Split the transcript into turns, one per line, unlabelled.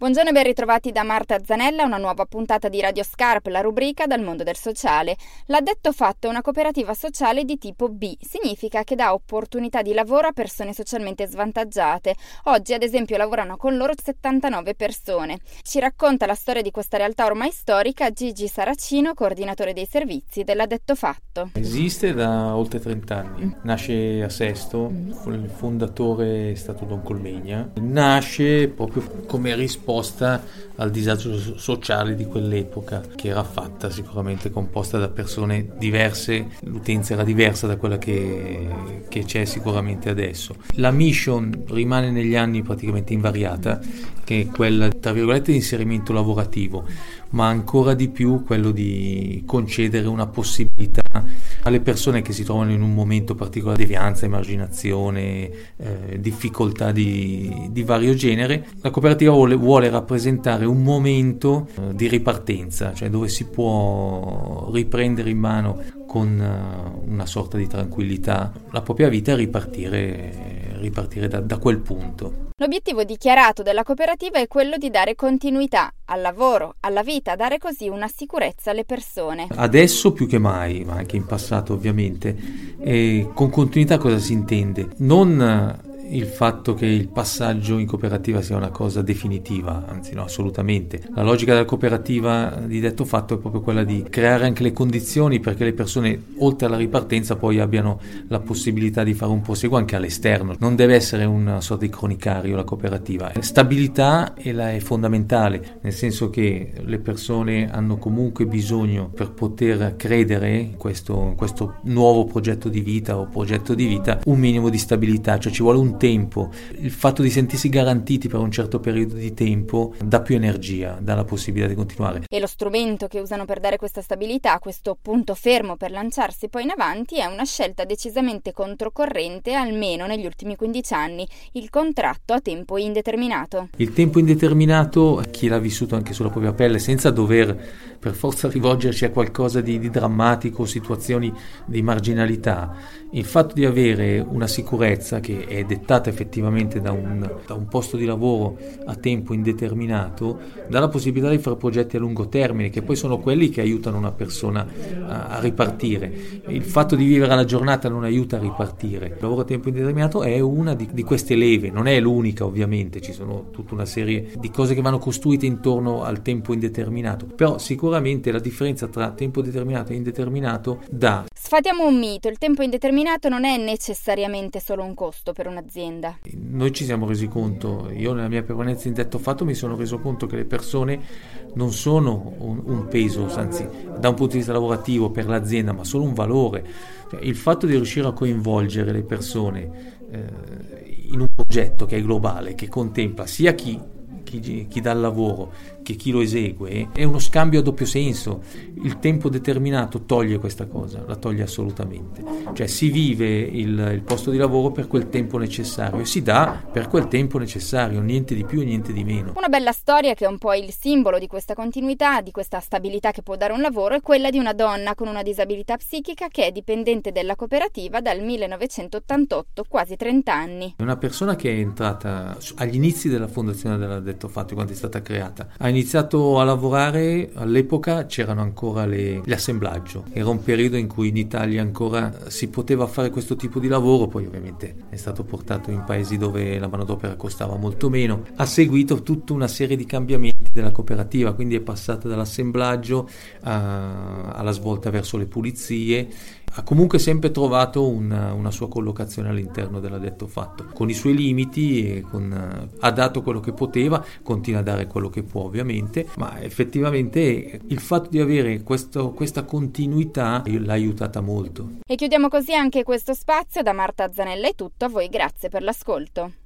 Buongiorno e ben ritrovati da Marta Zanella, una nuova puntata di Radio Scarp, la rubrica dal mondo del sociale. L'addetto fatto è una cooperativa sociale di tipo B, significa che dà opportunità di lavoro a persone socialmente svantaggiate. Oggi, ad esempio, lavorano con loro 79 persone. Ci racconta la storia di questa realtà ormai storica Gigi Saracino, coordinatore dei servizi dell'addetto fatto.
Esiste da oltre 30 anni, nasce a Sesto, il fondatore è stato Don Colmegna, nasce proprio come risposta risposta al disagio sociale di quell'epoca, che era fatta sicuramente composta da persone diverse, l'utenza era diversa da quella che, che c'è sicuramente adesso. La mission rimane negli anni praticamente invariata, che è quella, tra virgolette, di inserimento lavorativo, ma ancora di più quello di concedere una possibilità alle persone che si trovano in un momento particolare di devianza, emarginazione, eh, difficoltà di, di, vario genere, la cooperativa vuole, vuole rappresentare un momento eh, di ripartenza, cioè dove si può riprendere in mano con uh, una sorta di tranquillità la propria vita e ripartire, ripartire da, da quel punto.
L'obiettivo dichiarato della cooperativa è quello di dare continuità al lavoro, alla vita, dare così una sicurezza alle persone.
Adesso più che mai, ma anche in passato ovviamente, eh, con continuità cosa si intende? Non il fatto che il passaggio in cooperativa sia una cosa definitiva, anzi no, assolutamente. La logica della cooperativa di detto fatto è proprio quella di creare anche le condizioni perché le persone, oltre alla ripartenza, poi abbiano la possibilità di fare un proseguo anche all'esterno. Non deve essere una sorta di cronicario la cooperativa. Stabilità è, fondamentale, nel senso che le persone hanno comunque bisogno per poter credere in questo, in questo nuovo progetto di vita o progetto di vita un minimo di stabilità, cioè ci vuole un tempo, il fatto di sentirsi garantiti per un certo periodo di tempo dà più energia, dà la possibilità di continuare.
E lo strumento che usano per dare questa stabilità, questo punto fermo per lanciarsi poi in avanti, è una scelta decisamente controcorrente, almeno negli ultimi 15 anni, il contratto a tempo indeterminato.
Il tempo indeterminato, chi l'ha vissuto anche sulla propria pelle, senza dover per forza rivolgerci a qualcosa di, di drammatico, situazioni di marginalità, il fatto di avere una sicurezza che è dettata dettata effettivamente da un, da un, posto di lavoro a tempo indeterminato, dà la possibilità di fare progetti a lungo termine, che poi sono quelli che aiutano una persona a, a ripartire. Il fatto di vivere alla giornata non aiuta a ripartire. Il lavoro a tempo indeterminato è una di, di queste leve, non è l'unica ovviamente, ci sono tutta una serie di cose che vanno costruite intorno al tempo indeterminato, però sicuramente la differenza tra tempo determinato e indeterminato dà.
Sfatiamo un mito, il tempo indeterminato non è necessariamente solo un costo per un'azienda azienda.
Noi ci siamo resi conto, io nella mia permanenza in detto fatto mi sono reso conto che le persone non sono un, un peso, anzi da un punto di vista lavorativo per l'azienda, ma sono un valore. Cioè, il fatto di riuscire a coinvolgere le persone eh, in un progetto che è globale, che contempla sia chi chi, chi, dà il lavoro che chi lo esegue, è uno scambio a doppio senso. Il tempo determinato toglie questa cosa, la toglie assolutamente. Cioè si vive il, il posto di lavoro per quel tempo necessario e si dà per quel tempo necessario, niente di più e niente di meno.
Una bella storia che è un po' il simbolo di questa continuità, di questa stabilità che può dare un lavoro, è quella di una donna con una disabilità psichica che è dipendente della cooperativa dal 1988, quasi 30 anni.
È una persona che è entrata agli inizi della fondazione della detto fatto quando è stata creata. Ha iniziato a lavorare, all'epoca c'erano ancora le, l'assemblaggio, era un periodo in cui in Italia ancora si poteva fare questo tipo di lavoro, poi ovviamente è stato portato in paesi dove la manodopera costava molto meno. Ha seguito tutta una serie di cambiamenti della cooperativa, quindi è passata dall'assemblaggio a, alla svolta verso le pulizie ha comunque sempre trovato una, una, sua collocazione all'interno dell'addetto fatto, con i suoi limiti, con, ha dato quello che poteva, continua a dare quello che può ovviamente, ma effettivamente il fatto di avere questo, questa continuità l'ha aiutata molto.
E chiudiamo così anche questo spazio, da Marta Zanella è tutto, a voi grazie per l'ascolto.